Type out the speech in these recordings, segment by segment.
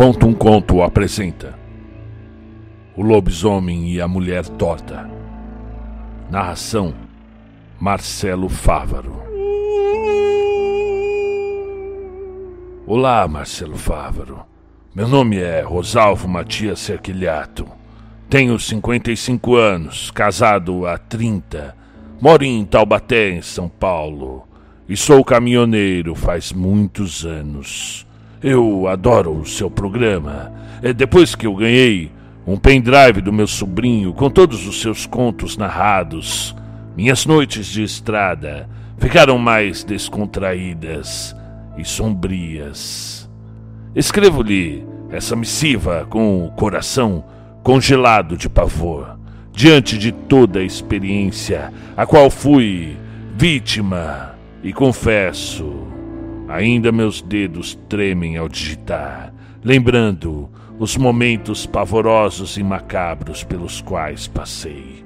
Conta um Conto apresenta O Lobisomem e a Mulher Torta. Narração Marcelo Fávaro. Olá, Marcelo Fávaro. Meu nome é Rosalvo Matias Cerquilhato. Tenho 55 anos, casado há 30. Moro em Taubaté, em São Paulo. E sou caminhoneiro faz muitos anos. Eu adoro o seu programa. É, depois que eu ganhei um pendrive do meu sobrinho com todos os seus contos narrados, minhas noites de estrada ficaram mais descontraídas e sombrias. Escrevo-lhe essa missiva com o coração congelado de pavor, diante de toda a experiência a qual fui vítima e confesso Ainda meus dedos tremem ao digitar, lembrando os momentos pavorosos e macabros pelos quais passei.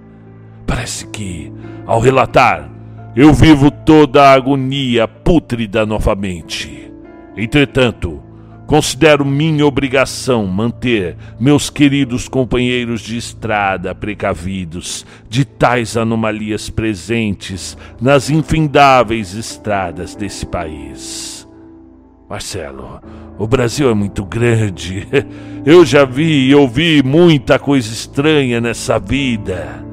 Parece que, ao relatar, eu vivo toda a agonia pútrida novamente. Entretanto, considero minha obrigação manter meus queridos companheiros de estrada precavidos de tais anomalias presentes nas infindáveis estradas desse país. Marcelo, o Brasil é muito grande. Eu já vi e ouvi muita coisa estranha nessa vida.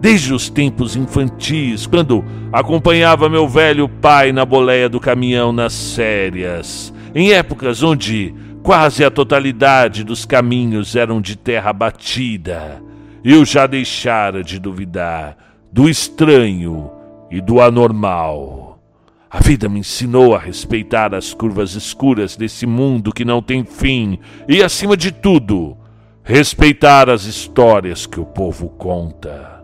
Desde os tempos infantis, quando acompanhava meu velho pai na boleia do caminhão nas férias, em épocas onde quase a totalidade dos caminhos eram de terra batida, eu já deixara de duvidar do estranho e do anormal. A vida me ensinou a respeitar as curvas escuras desse mundo que não tem fim e, acima de tudo, respeitar as histórias que o povo conta.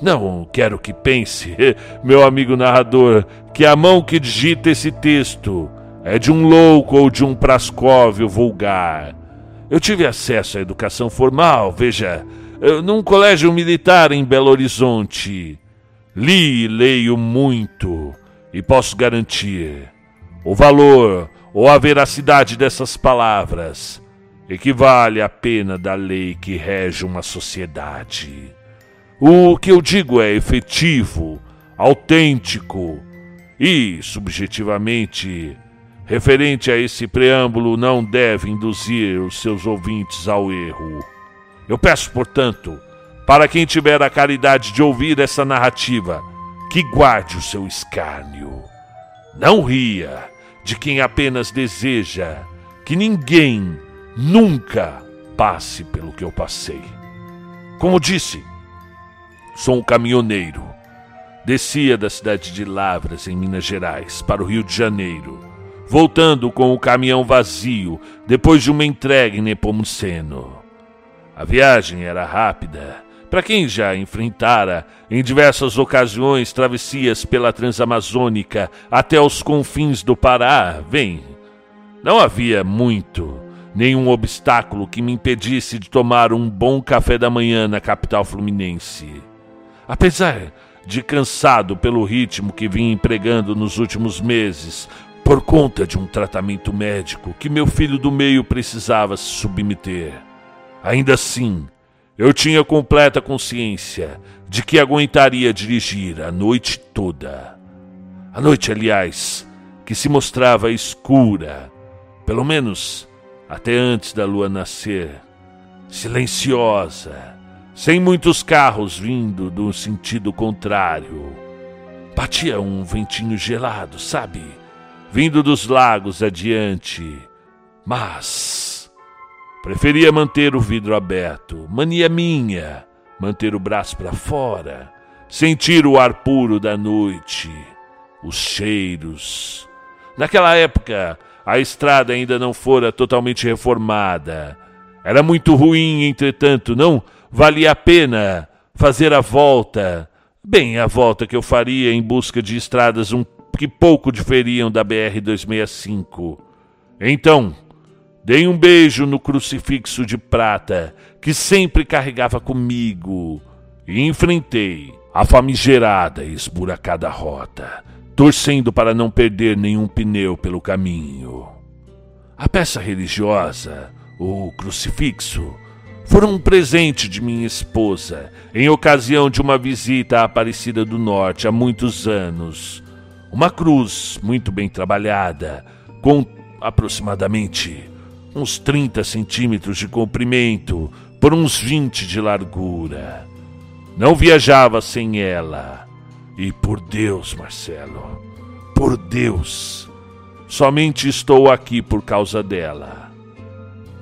Não quero que pense, meu amigo narrador, que a mão que digita esse texto é de um louco ou de um prascóvio vulgar. Eu tive acesso à educação formal, veja, num colégio militar em Belo Horizonte. Li e leio muito e posso garantir: o valor ou a veracidade dessas palavras equivale à pena da lei que rege uma sociedade. O que eu digo é efetivo, autêntico e, subjetivamente, referente a esse preâmbulo, não deve induzir os seus ouvintes ao erro. Eu peço, portanto, para quem tiver a caridade de ouvir essa narrativa, que guarde o seu escárnio. Não ria de quem apenas deseja que ninguém nunca passe pelo que eu passei. Como disse, sou um caminhoneiro. Descia da cidade de Lavras, em Minas Gerais, para o Rio de Janeiro, voltando com o caminhão vazio depois de uma entrega em Nepomuceno. A viagem era rápida para quem já enfrentara em diversas ocasiões travessias pela Transamazônica até os confins do Pará, vem. Não havia muito, nenhum obstáculo que me impedisse de tomar um bom café da manhã na capital fluminense. Apesar de cansado pelo ritmo que vim empregando nos últimos meses, por conta de um tratamento médico que meu filho do meio precisava se submeter. Ainda assim, eu tinha completa consciência de que aguentaria dirigir a noite toda. A noite, aliás, que se mostrava escura, pelo menos até antes da lua nascer, silenciosa, sem muitos carros vindo do sentido contrário. Batia um ventinho gelado, sabe? Vindo dos lagos adiante. Mas Preferia manter o vidro aberto, mania minha, manter o braço para fora, sentir o ar puro da noite, os cheiros. Naquela época, a estrada ainda não fora totalmente reformada. Era muito ruim, entretanto, não valia a pena fazer a volta. Bem, a volta que eu faria em busca de estradas um que pouco diferiam da BR 265. Então, Dei um beijo no crucifixo de prata que sempre carregava comigo e enfrentei a famigerada e esburacada rota, torcendo para não perder nenhum pneu pelo caminho. A peça religiosa, o crucifixo, foram um presente de minha esposa em ocasião de uma visita à Aparecida do Norte há muitos anos. Uma cruz muito bem trabalhada, com aproximadamente uns 30 centímetros de comprimento por uns 20 de largura. Não viajava sem ela. E por Deus, Marcelo, por Deus, somente estou aqui por causa dela.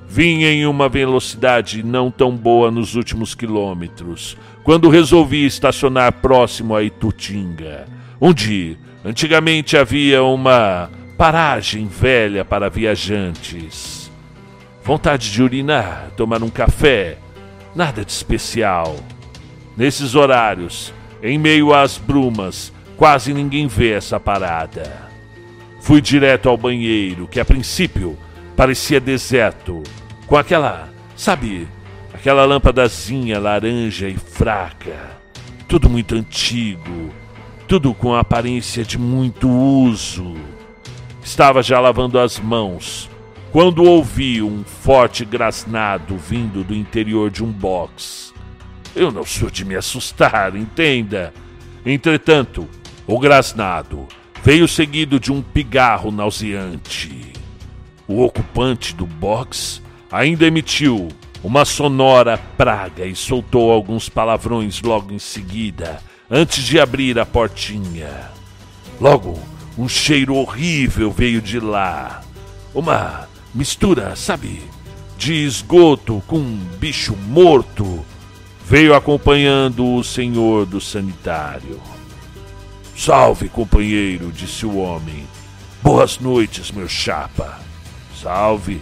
Vim em uma velocidade não tão boa nos últimos quilômetros, quando resolvi estacionar próximo a Itutinga, onde antigamente havia uma paragem velha para viajantes. Vontade de urinar, tomar um café, nada de especial. Nesses horários, em meio às brumas, quase ninguém vê essa parada. Fui direto ao banheiro, que a princípio parecia deserto, com aquela, sabe, aquela lâmpadazinha laranja e fraca. Tudo muito antigo, tudo com aparência de muito uso. Estava já lavando as mãos quando ouvi um forte grasnado vindo do interior de um box. Eu não sou de me assustar, entenda. Entretanto, o grasnado veio seguido de um pigarro nauseante. O ocupante do box ainda emitiu uma sonora praga e soltou alguns palavrões logo em seguida, antes de abrir a portinha. Logo, um cheiro horrível veio de lá. Uma mistura, sabe, de esgoto com um bicho morto veio acompanhando o senhor do sanitário. Salve, companheiro, disse o homem. Boas noites, meu chapa. Salve.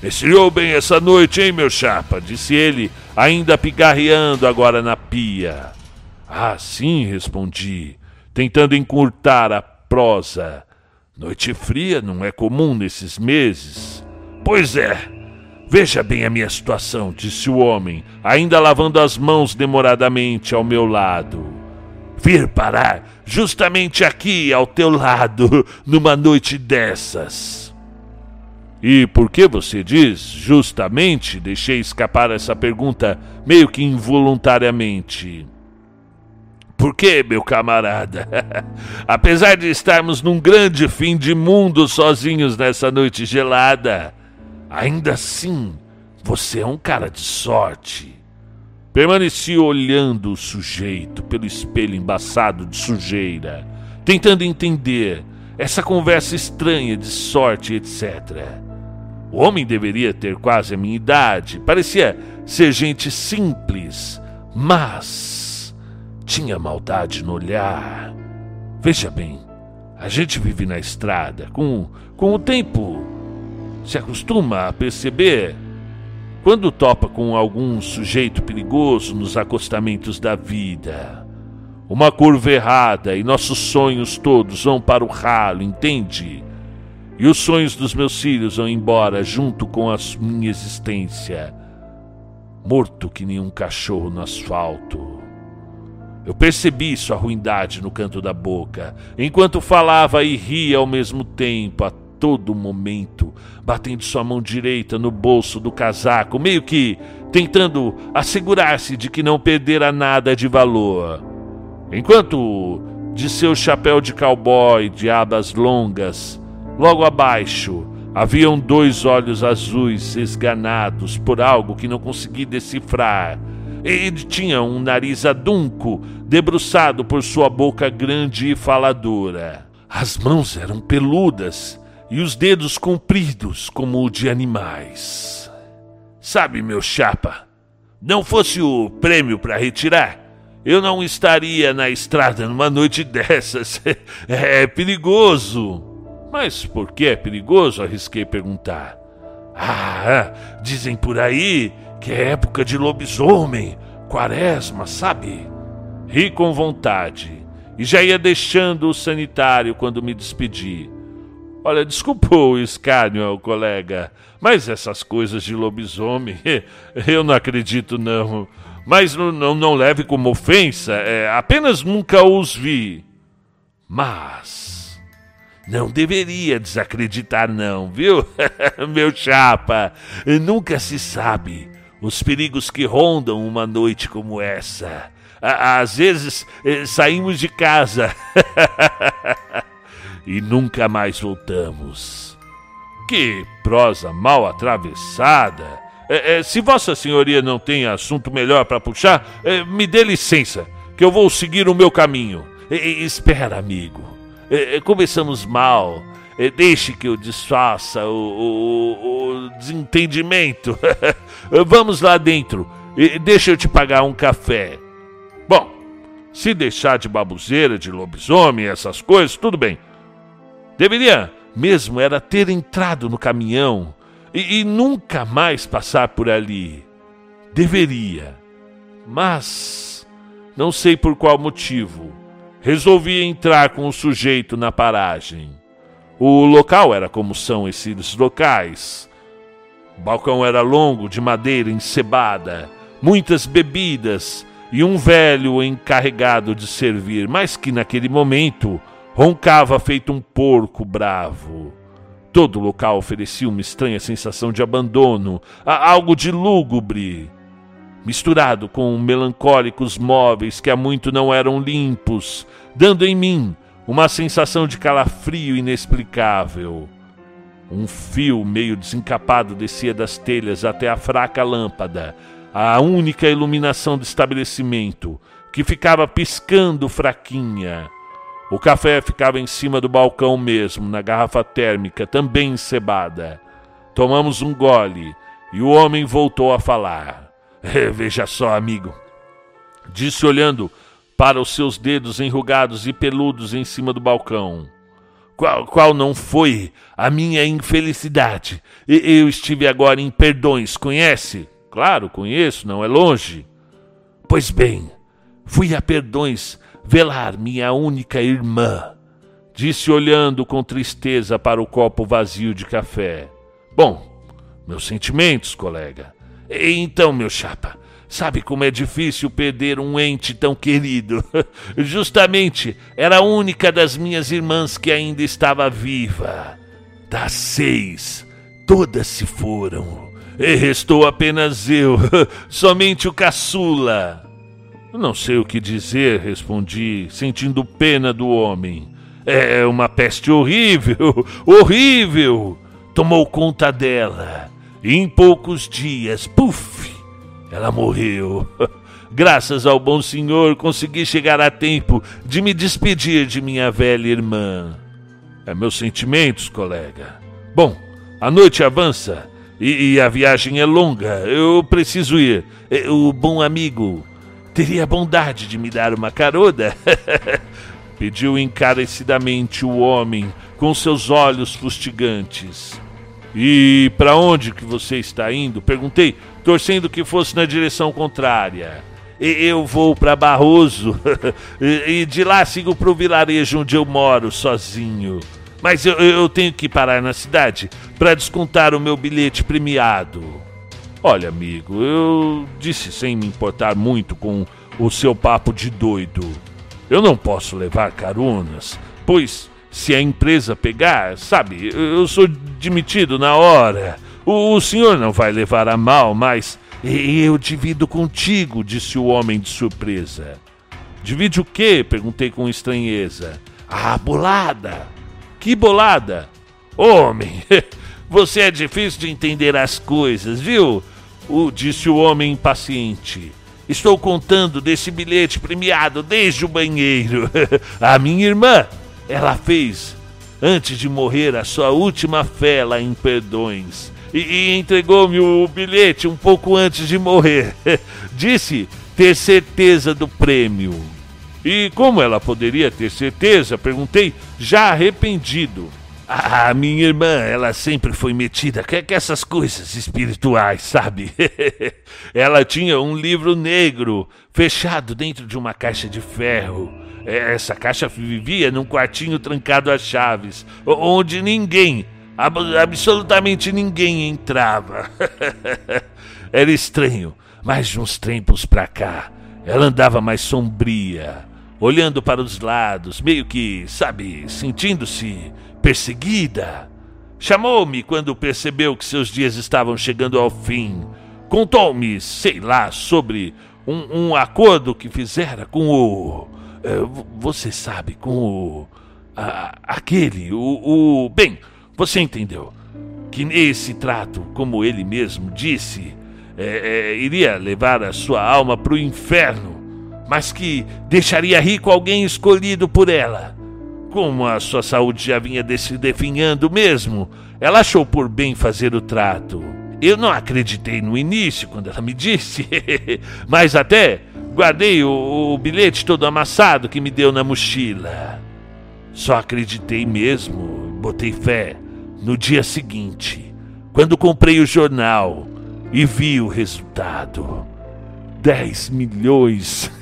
Esfriou bem essa noite, hein, meu chapa? disse ele, ainda pigarreando agora na pia. Ah, sim, respondi, tentando encurtar a prosa. Noite fria não é comum nesses meses. Pois é, Veja bem a minha situação, disse o homem, ainda lavando as mãos demoradamente ao meu lado. Vir parar justamente aqui ao teu lado, numa noite dessas. E por que você diz justamente? Deixei escapar essa pergunta meio que involuntariamente. Por que, meu camarada? Apesar de estarmos num grande fim de mundo sozinhos nessa noite gelada, Ainda assim, você é um cara de sorte. Permaneci olhando o sujeito pelo espelho embaçado de sujeira, tentando entender essa conversa estranha de sorte, etc. O homem deveria ter quase a minha idade, parecia ser gente simples, mas tinha maldade no olhar. Veja bem, a gente vive na estrada, com, com o tempo se acostuma a perceber quando topa com algum sujeito perigoso nos acostamentos da vida. Uma curva errada e nossos sonhos todos vão para o ralo, entende? E os sonhos dos meus filhos vão embora junto com a minha existência. Morto que nem um cachorro no asfalto. Eu percebi sua ruindade no canto da boca, enquanto falava e ria ao mesmo tempo, todo momento, batendo sua mão direita no bolso do casaco, meio que tentando assegurar-se de que não perdera nada de valor. Enquanto de seu chapéu de cowboy de abas longas, logo abaixo, haviam dois olhos azuis esganados por algo que não consegui decifrar. Ele tinha um nariz adunco, debruçado por sua boca grande e faladora. As mãos eram peludas e os dedos compridos como o de animais. Sabe, meu chapa, não fosse o prêmio para retirar, eu não estaria na estrada numa noite dessas. É perigoso. Mas por que é perigoso? Arrisquei perguntar. Ah, dizem por aí que é época de lobisomem, quaresma, sabe? Ri com vontade e já ia deixando o sanitário quando me despedi. Olha, desculpou o escárnio colega, mas essas coisas de lobisomem, eu não acredito não. Mas não, não, não leve como ofensa, é, apenas nunca os vi. Mas Não deveria desacreditar, não, viu? Meu chapa, nunca se sabe os perigos que rondam uma noite como essa. Às vezes eh, saímos de casa e nunca mais voltamos. Que prosa mal atravessada! É, é, se Vossa Senhoria não tem assunto melhor para puxar, é, me dê licença, que eu vou seguir o meu caminho. espera, amigo. É, é, começamos mal. É, deixe que eu desfaça o, o, o desentendimento. Vamos lá dentro. Deixa eu te pagar um café. Bom, se deixar de babuzeira, de lobisomem, essas coisas, tudo bem. Deveria mesmo era ter entrado no caminhão e, e nunca mais passar por ali. Deveria. Mas não sei por qual motivo resolvi entrar com o sujeito na paragem. O local era como são esses locais. O balcão era longo, de madeira encebada, muitas bebidas e um velho encarregado de servir, mas que naquele momento roncava feito um porco bravo. Todo o local oferecia uma estranha sensação de abandono, algo de lúgubre misturado com melancólicos móveis que há muito não eram limpos, dando em mim uma sensação de calafrio inexplicável. Um fio meio desencapado descia das telhas até a fraca lâmpada, a única iluminação do estabelecimento, que ficava piscando fraquinha. O café ficava em cima do balcão mesmo, na garrafa térmica, também encebada. Tomamos um gole e o homem voltou a falar. Veja só, amigo, disse olhando para os seus dedos enrugados e peludos em cima do balcão. Qual, qual não foi a minha infelicidade? Eu estive agora em Perdões, conhece? Claro, conheço, não é longe. Pois bem, fui a Perdões velar minha única irmã, disse olhando com tristeza para o copo vazio de café. Bom, meus sentimentos, colega. Então, meu chapa, sabe como é difícil perder um ente tão querido? Justamente era a única das minhas irmãs que ainda estava viva. Das seis, todas se foram. E restou apenas eu, somente o caçula. Não sei o que dizer, respondi, sentindo pena do homem. É uma peste horrível, horrível. Tomou conta dela e em poucos dias, puf, ela morreu. Graças ao bom senhor, consegui chegar a tempo de me despedir de minha velha irmã. É meus sentimentos, colega. Bom, a noite avança e, e a viagem é longa. Eu preciso ir. O bom amigo teria a bondade de me dar uma carona? Pediu encarecidamente o homem com seus olhos fustigantes. E para onde que você está indo? Perguntei, torcendo que fosse na direção contrária. E eu vou para Barroso e de lá sigo para o vilarejo onde eu moro sozinho. Mas eu, eu tenho que parar na cidade para descontar o meu bilhete premiado. Olha, amigo, eu disse sem me importar muito com o seu papo de doido. Eu não posso levar caronas, pois se a empresa pegar, sabe, eu sou demitido na hora. O, o senhor não vai levar a mal, mas eu divido contigo, disse o homem de surpresa. Divide o quê? perguntei com estranheza. A bolada. Que bolada? Homem, você é difícil de entender as coisas, viu? O, disse o homem impaciente. Estou contando desse bilhete premiado desde o banheiro. a minha irmã ela fez, antes de morrer, a sua última fé lá em Perdões. E, e entregou-me o bilhete um pouco antes de morrer. Disse ter certeza do prêmio. E como ela poderia ter certeza? Perguntei, já arrependido. A minha irmã, ela sempre foi metida com essas coisas espirituais, sabe? ela tinha um livro negro fechado dentro de uma caixa de ferro. Essa caixa vivia num quartinho trancado a chaves, onde ninguém, absolutamente ninguém entrava. Era estranho, mas de uns tempos pra cá, ela andava mais sombria. olhando para os lados, meio que, sabe, sentindo-se perseguida. Chamou-me quando percebeu que seus dias estavam chegando ao fim. Contou-me, sei lá, sobre um, um, acordo que fizera com o. É, você sabe, com o. Aquele, o, o. Bem, você entendeu. Que esse trato, como ele mesmo disse, é, é, iria levar a sua alma para o inferno, mas que deixaria rico alguém escolhido por ela. Como a sua saúde já vinha se definhando mesmo, ela achou por bem fazer o trato. Eu não acreditei no início, quando ela me disse, mas até guardei o, o bilhete todo amassado que me deu na mochila. Só acreditei mesmo, botei fé, no dia seguinte, quando comprei o jornal e vi o resultado. 10 milhões.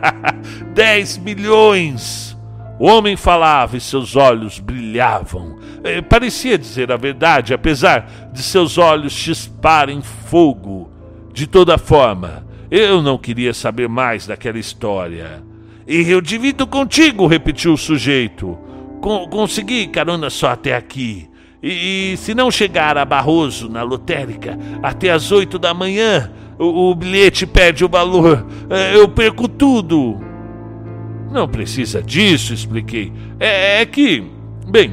10 milhões! O homem falava e seus olhos brilhavam. É, parecia dizer a verdade, apesar de seus olhos chisparem fogo. De toda forma, eu não queria saber mais daquela história. E eu divido contigo, repetiu o sujeito. Con consegui carona só até aqui. E, e, se não chegar a Barroso na lotérica até as oito da manhã, o, o bilhete perde o valor. É, eu perco tudo. Não precisa disso, expliquei. É, é que, bem,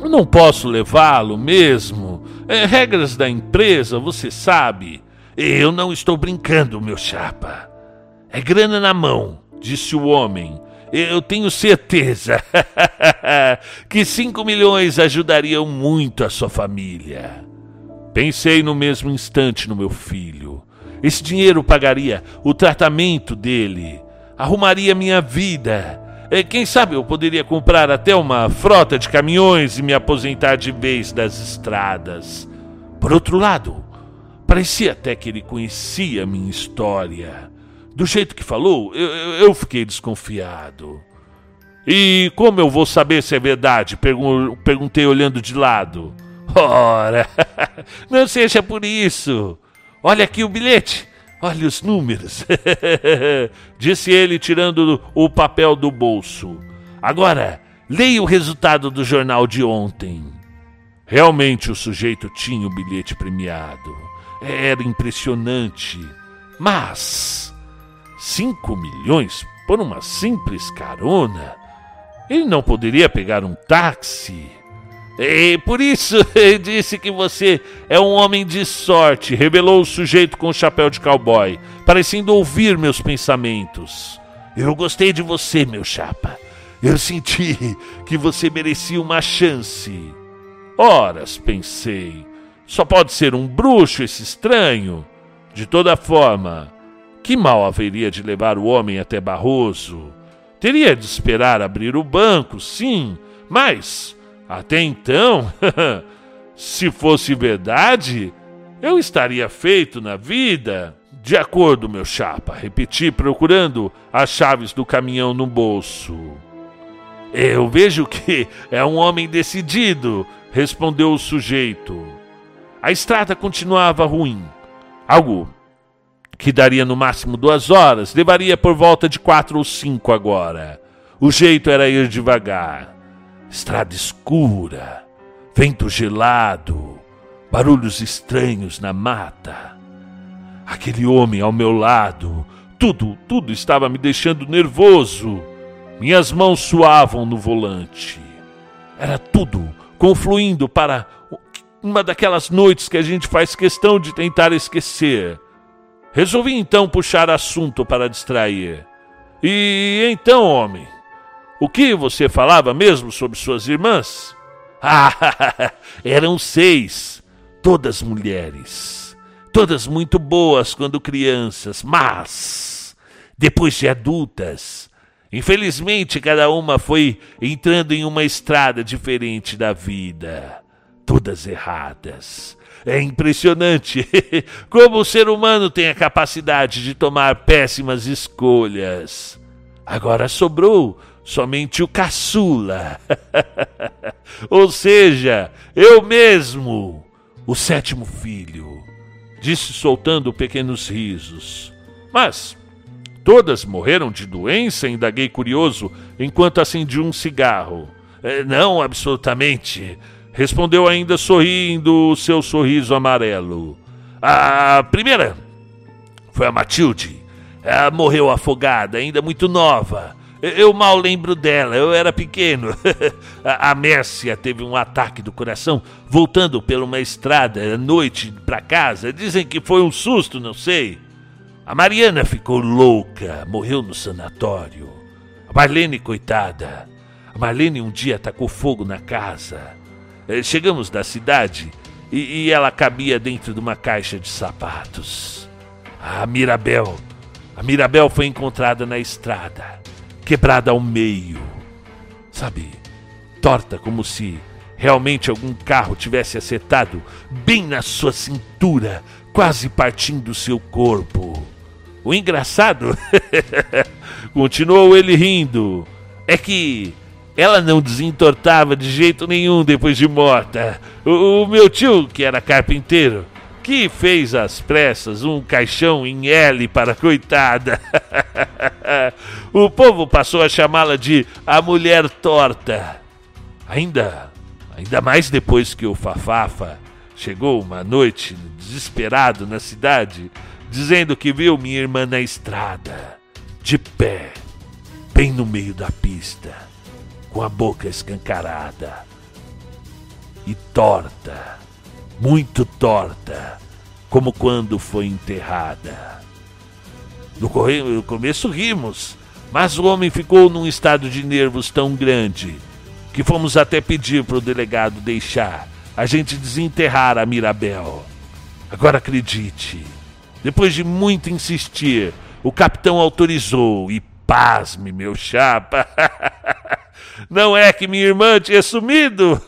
eu não posso levá-lo mesmo. É, regras da empresa, você sabe. Eu não estou brincando, meu chapa. É grana na mão, disse o homem. Eu tenho certeza que cinco milhões ajudariam muito a sua família. Pensei no mesmo instante no meu filho. Esse dinheiro pagaria o tratamento dele arrumaria minha vida. Quem sabe eu poderia comprar até uma frota de caminhões e me aposentar de vez das estradas. Por outro lado, parecia até que ele conhecia minha história. Do jeito que falou, eu, eu fiquei desconfiado. E como eu vou saber se é verdade? Perguntei olhando de lado. Ora, não seja por isso. Olha aqui o bilhete. Olha os números, disse ele, tirando o papel do bolso. Agora, leia o resultado do jornal de ontem. Realmente o sujeito tinha o bilhete premiado. Era impressionante. Mas, cinco milhões por uma simples carona? Ele não poderia pegar um táxi? E por isso disse que você é um homem de sorte, revelou o sujeito com o chapéu de cowboy, parecendo ouvir meus pensamentos. Eu gostei de você, meu chapa. Eu senti que você merecia uma chance. Horas, pensei. Só pode ser um bruxo esse estranho. De toda forma, que mal haveria de levar o homem até Barroso? Teria de esperar abrir o banco, sim, mas até então, se fosse verdade, eu estaria feito na vida. De acordo, meu chapa, repeti, procurando as chaves do caminhão no bolso. Eu vejo que é um homem decidido, respondeu o sujeito. A estrada continuava ruim. Algo que daria no máximo duas horas, levaria por volta de quatro ou cinco agora. O jeito era ir devagar estrada escura, vento gelado, barulhos estranhos na mata. Aquele homem ao meu lado, tudo, tudo estava me deixando nervoso. Minhas mãos suavam no volante. Era tudo confluindo para uma daquelas noites que a gente faz questão de tentar esquecer. Resolvi então puxar assunto para distrair. E então, homem, o que você falava mesmo sobre suas irmãs? Ah, eram seis, todas mulheres, todas muito boas quando crianças, mas depois de adultas, infelizmente cada uma foi entrando em uma estrada diferente da vida, todas erradas. É impressionante como o ser humano tem a capacidade de tomar péssimas escolhas. Agora sobrou somente o caçula. Ou seja, eu mesmo, o sétimo filho, disse soltando pequenos risos. Mas Todas morreram de doença? indaguei curioso enquanto acendi um cigarro. É, não, absolutamente. Respondeu ainda sorrindo o seu sorriso amarelo. A primeira foi a Matilde. Ela morreu afogada, ainda muito nova. Eu mal lembro dela, eu era pequeno. a Mércia teve um ataque do coração voltando por uma estrada à noite para casa. Dizem que foi um susto, não sei. A Mariana ficou louca, morreu no sanatório. A Marlene, coitada. A Marlene um dia tacou fogo na casa. Eh, chegamos da cidade e, e ela cabia dentro de uma caixa de sapatos. A Mirabel. A Mirabel foi encontrada na estrada quebrada ao meio. Sabe, torta como se realmente algum carro tivesse acertado bem na sua cintura, quase partindo seu corpo. O engraçado, continuou ele rindo, é que ela não desentortava de jeito nenhum depois de morta. O, o meu tio, que era carpinteiro, que fez às pressas um caixão em L para a coitada. o povo passou a chamá-la de a mulher torta. Ainda, ainda mais depois que o Fafafa chegou uma noite desesperado na cidade, dizendo que viu minha irmã na estrada, de pé, bem no meio da pista, com a boca escancarada e torta muito torta, como quando foi enterrada. No, começo rimos, mas o homem ficou num estado de nervos tão grande que fomos até pedir para o delegado deixar a gente desenterrar a Mirabel. Agora acredite, depois de muito insistir, o capitão autorizou e pasme, meu chapa. Não é que minha irmã tinha sumido?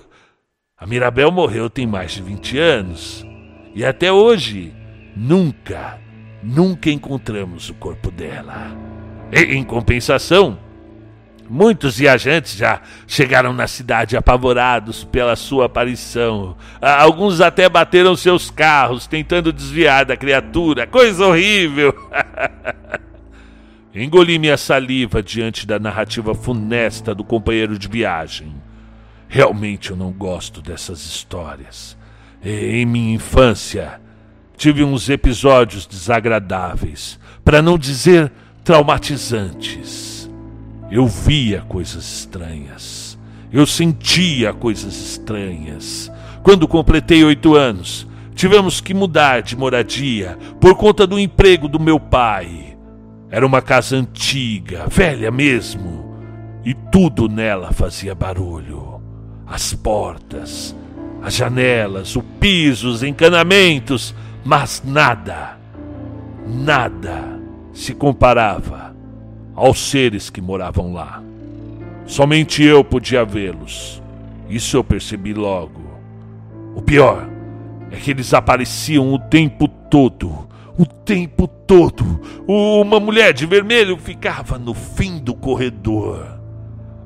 A Mirabel morreu tem mais de 20 anos e até hoje nunca, nunca encontramos o corpo dela. E, em compensação, muitos viajantes já chegaram na cidade apavorados pela sua aparição. Alguns até bateram seus carros tentando desviar da criatura. Coisa horrível! Engoli minha saliva diante da narrativa funesta do companheiro de viagem. Realmente eu não gosto dessas histórias. Em minha infância, tive uns episódios desagradáveis, para não dizer traumatizantes. Eu via coisas estranhas. Eu sentia coisas estranhas. Quando completei oito anos, tivemos que mudar de moradia por conta do emprego do meu pai. Era uma casa antiga, velha mesmo, e tudo nela fazia barulho as portas, as janelas, o piso, os encanamentos, mas nada, nada se comparava aos seres que moravam lá. Somente eu podia vê-los. Isso eu percebi logo. O pior é que eles apareciam o tempo todo. O tempo todo. Uma mulher de vermelho ficava no fim do corredor.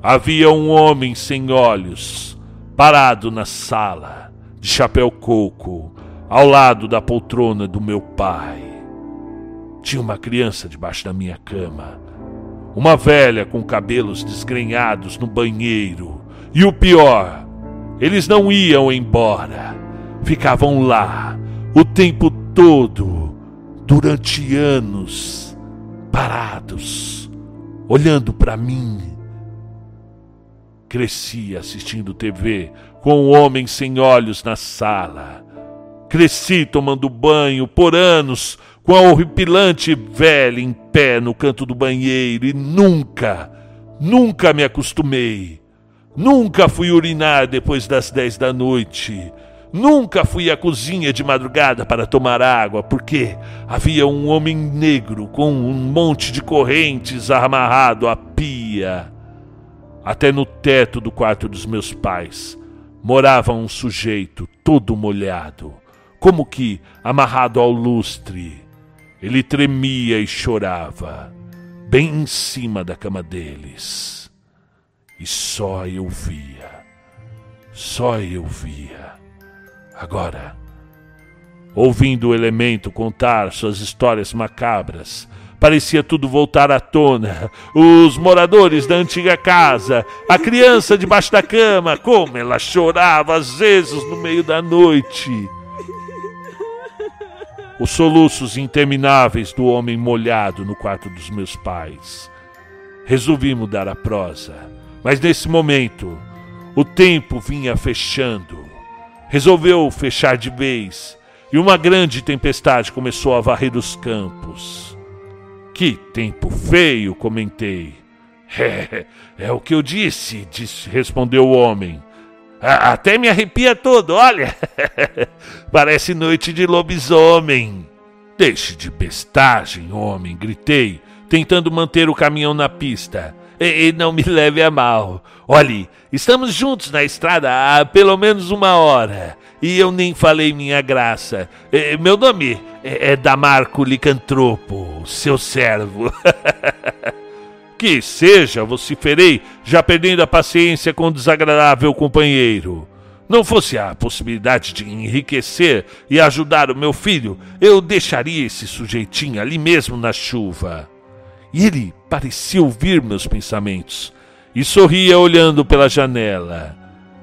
Havia um homem sem olhos, parado na sala, de chapéu coco, ao lado da poltrona do meu pai. Tinha uma criança debaixo da minha cama, uma velha com cabelos desgrenhados no banheiro, e o pior, eles não iam embora, ficavam lá o tempo todo, durante anos, parados, olhando para mim Cresci assistindo TV com um homem sem olhos na sala. Cresci tomando banho por anos com a horripilante velha em pé no canto do banheiro e nunca, nunca me acostumei. Nunca fui urinar depois das dez da noite. Nunca fui à cozinha de madrugada para tomar água, porque havia um homem negro com um monte de correntes amarrado à pia. Até no teto do quarto dos meus pais morava um sujeito todo molhado, como que amarrado ao lustre. Ele tremia e chorava, bem em cima da cama deles. E só eu via, só eu via. Agora, ouvindo o elemento contar suas histórias macabras, parecia tudo voltar à tona. Os moradores da antiga casa, a criança debaixo da cama, como ela chorava às vezes no meio da noite. Os soluços intermináveis do homem molhado no quarto dos meus pais. Resolvi mudar a prosa, mas nesse momento o tempo vinha fechando. Resolveu fechar de vez e uma grande tempestade começou a varrer os campos. Que tempo feio, comentei. É, é o que eu disse, disse, respondeu o homem. Até me arrepia todo, olha. Parece noite de lobisomem. Deixe de bestagem, homem, gritei, tentando manter o caminhão na pista. E, e não me leve a mal. Olhe, estamos juntos na estrada há pelo menos uma hora. E eu nem falei minha graça. E, meu nome é, é Damarco Licantropo, seu servo. que seja, vociferei, já perdendo a paciência com o desagradável companheiro. Não fosse a possibilidade de enriquecer e ajudar o meu filho, eu deixaria esse sujeitinho ali mesmo na chuva. E ele parecia ouvir meus pensamentos e sorria olhando pela janela.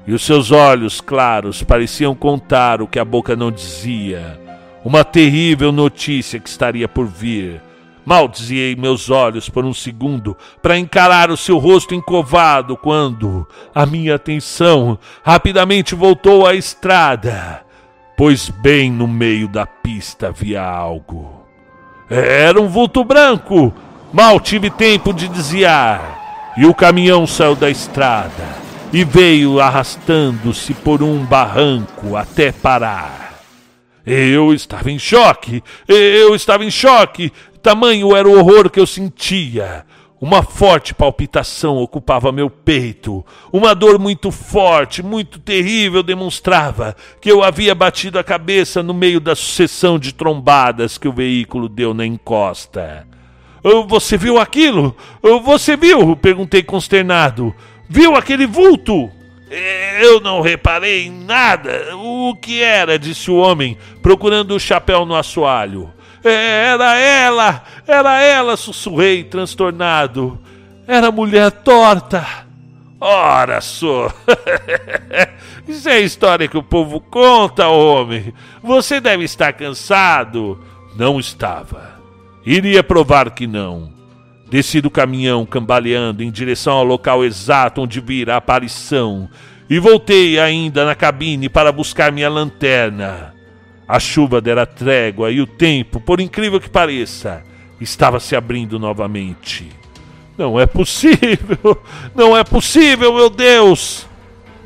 E os seus olhos claros pareciam contar o que a boca não dizia, uma terrível notícia que estaria por vir. Mal desviei meus olhos por um segundo para encarar o seu rosto encovado quando a minha atenção rapidamente voltou à estrada, pois bem no meio da pista havia algo. Era um vulto branco Mal tive tempo de desviar e o caminhão saiu da estrada e veio arrastando-se por um barranco até parar. Eu estava em choque, eu estava em choque, tamanho era o horror que eu sentia. Uma forte palpitação ocupava meu peito. Uma dor muito forte, muito terrível demonstrava que eu havia batido a cabeça no meio da sucessão de trombadas que o veículo deu na encosta. Você viu aquilo? Você viu? Perguntei consternado. Viu aquele vulto? Eu não reparei em nada. O que era? disse o homem, procurando o chapéu no assoalho. Era ela! Era ela! sussurrei, transtornado. Era mulher torta. Ora só! Isso é a história que o povo conta, homem. Você deve estar cansado. Não estava. Iria provar que não. Desci do caminhão cambaleando em direção ao local exato onde vira a aparição e voltei ainda na cabine para buscar minha lanterna. A chuva dera trégua e o tempo, por incrível que pareça, estava se abrindo novamente. Não é possível! Não é possível, meu Deus!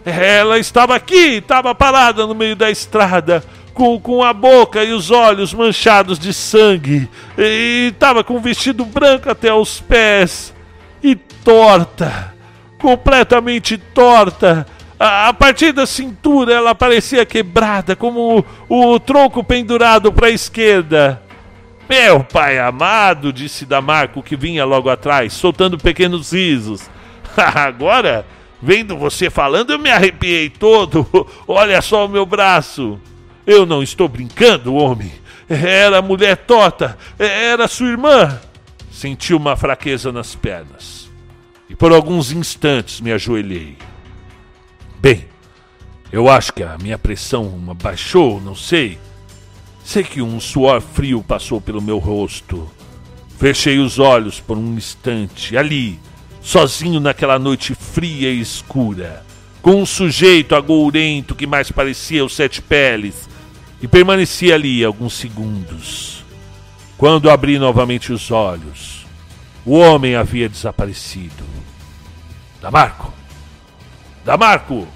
Ela estava aqui, estava parada no meio da estrada com, com a boca e os olhos manchados de sangue, e estava com um vestido branco até os pés, e torta, completamente torta. A, partir da cintura ela parecia quebrada, como o, o tronco pendurado para a esquerda. Meu pai amado, disse Damarco, que vinha logo atrás, soltando pequenos risos. Agora, vendo você falando, eu me arrepiei todo. Olha só o meu braço. Eu não estou brincando, homem. Era a mulher torta, era sua irmã. Senti uma fraqueza nas pernas e por alguns instantes me ajoelhei. Bem, eu acho que a minha pressão baixou, não sei. Sei que um suor frio passou pelo meu rosto. Fechei os olhos por um instante, ali, sozinho naquela noite fria e escura, com um sujeito agourento que mais parecia os sete peles, e permaneci ali alguns segundos. Quando abri novamente os olhos, o homem havia desaparecido. Damarco! Damarco!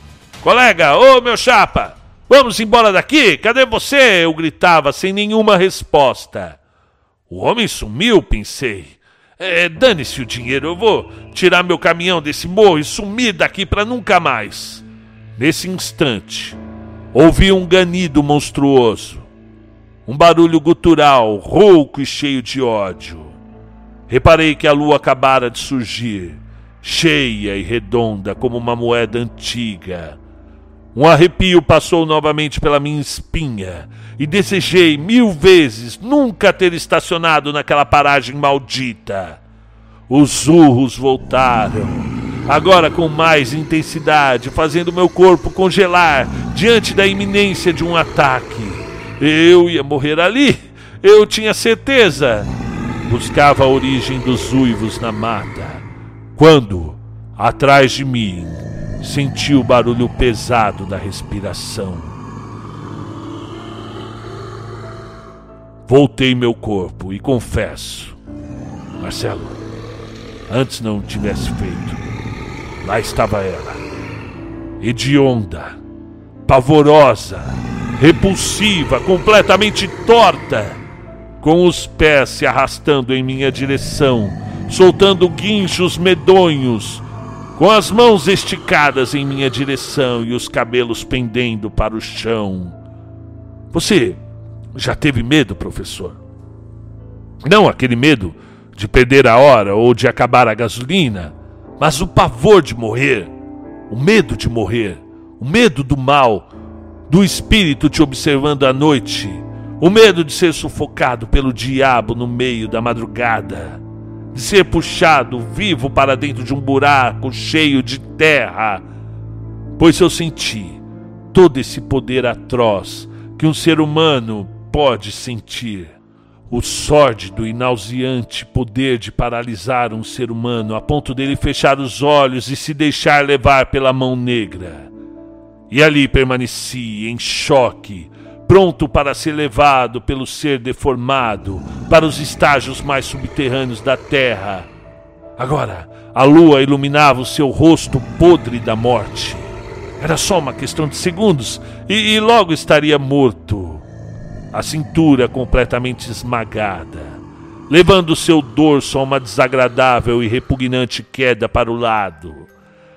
Colega, ô meu chapa! Vamos embora daqui? Cadê você? Eu gritava sem nenhuma resposta. O homem sumiu, pensei. É, Dane-se o dinheiro, eu vou tirar meu caminhão desse morro e sumir daqui para nunca mais. Nesse instante, Ouvi um ganido monstruoso, um barulho gutural, rouco e cheio de ódio. Reparei que a lua acabara de surgir, cheia e redonda como uma moeda antiga. Um arrepio passou novamente pela minha espinha e desejei mil vezes nunca ter estacionado naquela paragem maldita. Os urros voltaram, agora com mais intensidade, fazendo meu corpo congelar diante da iminência de um ataque. Eu ia morrer ali, eu tinha certeza. Buscava a origem dos uivos na mata, quando, atrás de mim, senti o barulho pesado da respiração. Voltei meu corpo e confesso, Marcelo, antes não tivesse feito. Lá estava ela, hedionda, pavorosa, repulsiva, completamente torta, com os pés se arrastando em minha direção, soltando guinchos medonhos com as mãos esticadas em minha direção e os cabelos pendendo para o chão. Você já teve medo, professor? Não aquele medo de perder a hora ou de acabar a gasolina, mas o pavor de morrer, o medo de morrer, o medo do mal, do espírito te observando à noite, o medo de ser sufocado pelo diabo no meio da madrugada ser puxado vivo para dentro de um buraco cheio de terra, pois eu senti todo esse poder atroz que um ser humano pode sentir. O sórdido e nauseante poder de paralisar um ser humano a ponto dele fechar os olhos e se deixar levar pela mão negra. E ali permaneci em choque, pronto para ser levado pelo ser deformado para os estágios mais subterrâneos da terra. Agora, a lua iluminava o seu rosto podre da morte. Era só uma questão de segundos e, e logo estaria morto. A cintura completamente esmagada, levando seu dorso a uma desagradável e repugnante queda para o lado.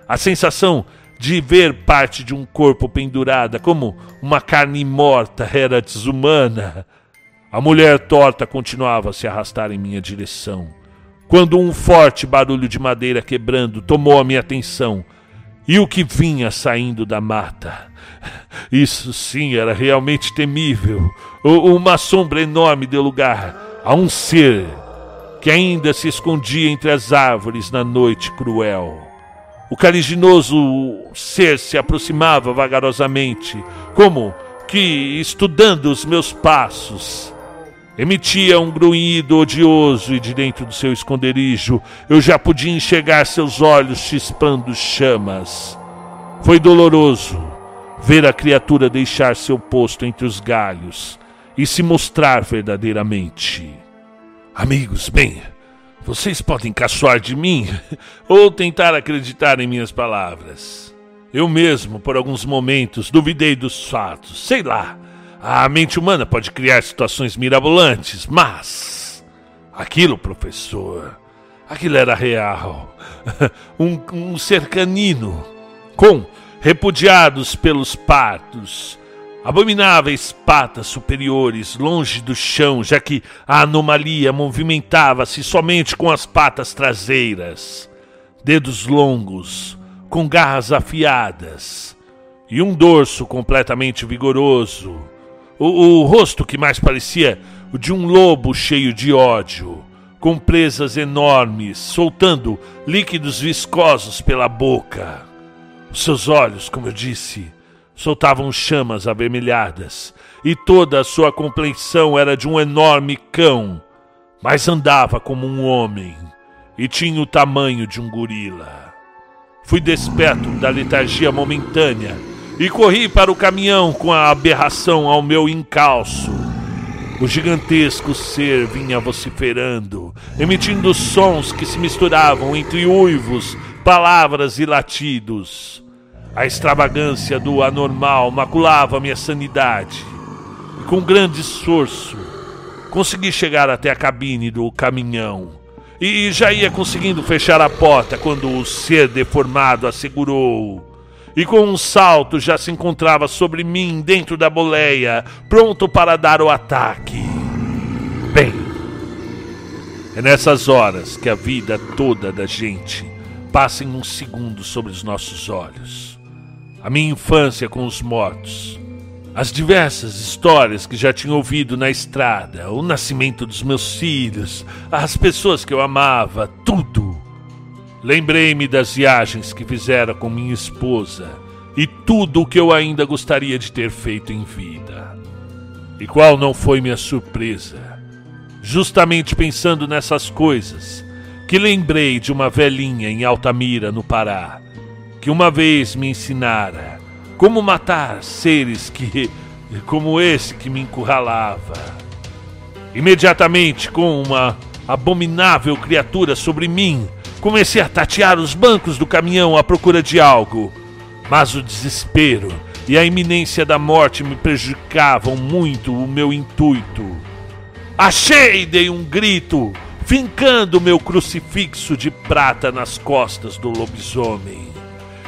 A sensação de ver parte de um corpo pendurada como uma carne morta era desumana. A mulher torta continuava a se arrastar em minha direção, quando um forte barulho de madeira quebrando tomou a minha atenção e o que vinha saindo da mata. Isso sim era realmente temível. Uma sombra enorme deu lugar a um ser que ainda se escondia entre as árvores na noite cruel. O caliginoso ser se aproximava vagarosamente, como que estudando os meus passos. Emitia um grunhido odioso e de dentro do seu esconderijo eu já podia enxergar seus olhos chispando chamas. Foi doloroso ver a criatura deixar seu posto entre os galhos e se mostrar verdadeiramente. Amigos, bem, vocês podem caçoar de mim ou tentar acreditar em minhas palavras. Eu mesmo, por alguns momentos, duvidei dos fatos. Sei lá, a mente humana pode criar situações mirabolantes, mas. Aquilo, professor, aquilo era real. um, um ser canino, com repudiados pelos partos abomináveis patas superiores longe do chão, já que a anomalia movimentava-se somente com as patas traseiras, dedos longos, com garras afiadas e um dorso completamente vigoroso. O, o rosto que mais parecia o de um lobo cheio de ódio, com presas enormes, soltando líquidos viscosos pela boca. Os seus olhos, como eu disse, soltavam chamas avermelhadas, e toda a sua complexão era de um enorme cão, mas andava como um homem e tinha o tamanho de um gorila. Fui desperto da letargia momentânea e corri para o caminhão com a aberração ao meu encalço. O gigantesco ser vinha vociferando, emitindo sons que se misturavam entre uivos, palavras e latidos. A extravagância do anormal maculava minha sanidade. E com grande esforço, consegui chegar até a cabine do caminhão. E já ia conseguindo fechar a porta quando o ser deformado assegurou. E com um salto já se encontrava sobre mim dentro da boleia, pronto para dar o ataque. Bem, é nessas horas que a vida toda da gente passa em um segundo sobre os nossos olhos. A minha infância com os mortos, as diversas histórias que já tinha ouvido na estrada, o nascimento dos meus filhos, as pessoas que eu amava, tudo. Lembrei-me das viagens que fizera com minha esposa e tudo o que eu ainda gostaria de ter feito em vida. E qual não foi minha surpresa? Justamente pensando nessas coisas, que lembrei de uma velhinha em Altamira, no Pará, que uma vez me ensinara como matar seres que como esse que me encurralava. Imediatamente, com uma abominável criatura sobre mim, comecei a tatear os bancos do caminhão à procura de algo. Mas o desespero e a iminência da morte me prejudicavam muito o meu intuito. Achei! dei um grito, fincando meu crucifixo de prata nas costas do lobisomem.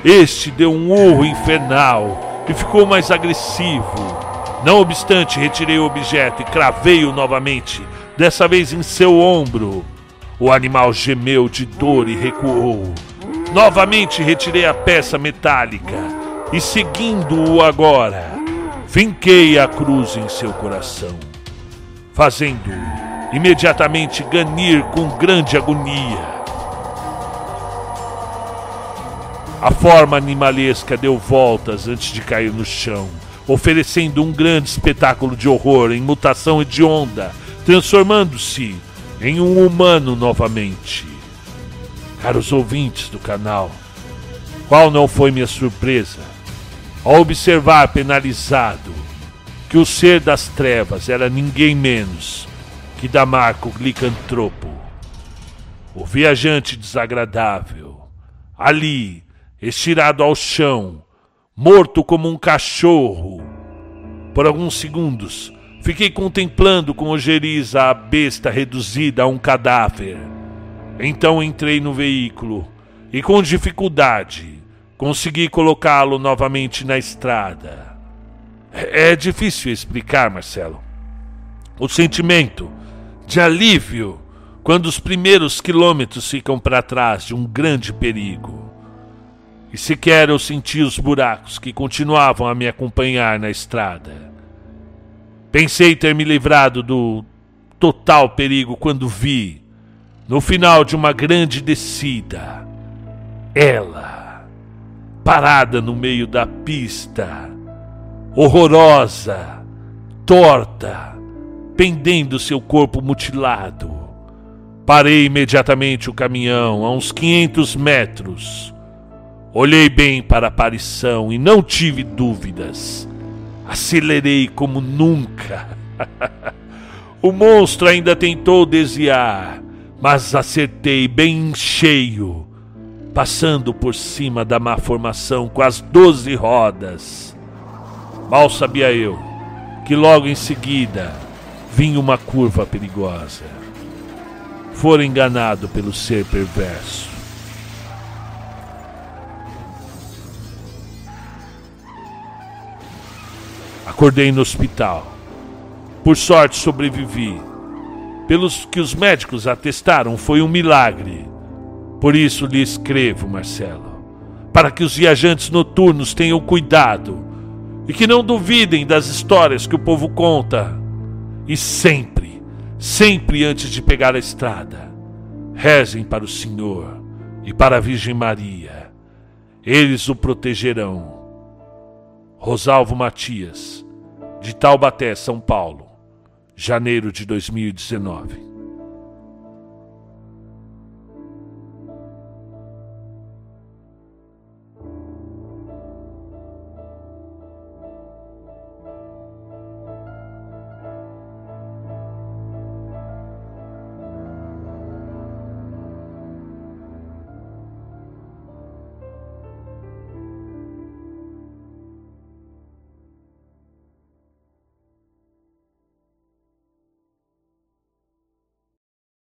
Este deu um urro infernal e ficou mais agressivo. Não obstante, retirei o objeto e cravei-o novamente, dessa vez em seu ombro. O animal gemeu de dor e recuou. Novamente retirei a peça metálica e, seguindo-o agora, finquei a cruz em seu coração, fazendo-o imediatamente ganir com grande agonia. A forma animalesca deu voltas antes de cair no chão, oferecendo um grande espetáculo de horror em mutação hedionda, transformando-se em um humano novamente. Caros ouvintes do canal, qual não foi minha surpresa ao observar penalizado que o ser das trevas era ninguém menos que Damarco Glicantropo, o viajante desagradável, ali estirado ao chão, morto como um cachorro. Por alguns segundos, fiquei contemplando com ojeriza a besta reduzida a um cadáver. Então entrei no veículo e, com dificuldade, consegui colocá-lo novamente na estrada. É, é difícil explicar, Marcelo. O sentimento de alívio quando os primeiros quilômetros ficam para trás de um grande perigo. E sequer eu senti os buracos que continuavam a me acompanhar na estrada. Pensei ter me livrado do total perigo quando vi, no final de uma grande descida, ela, parada no meio da pista, horrorosa, torta, pendendo seu corpo mutilado. Parei imediatamente o caminhão a uns 500 metros Olhei bem para a aparição e não tive dúvidas. Acelerei como nunca. o monstro ainda tentou desviar, mas acertei bem cheio, passando por cima da má formação com as doze rodas. Mal sabia eu que logo em seguida vinha uma curva perigosa. Fora enganado pelo ser perverso. Acordei no hospital. Por sorte, sobrevivi. Pelos que os médicos atestaram, foi um milagre. Por isso lhe escrevo, Marcelo, para que os viajantes noturnos tenham cuidado e que não duvidem das histórias que o povo conta. E sempre, sempre antes de pegar a estrada, rezem para o Senhor e para a Virgem Maria. Eles o protegerão. Rosalvo Matias, de Taubaté, São Paulo, janeiro de 2019.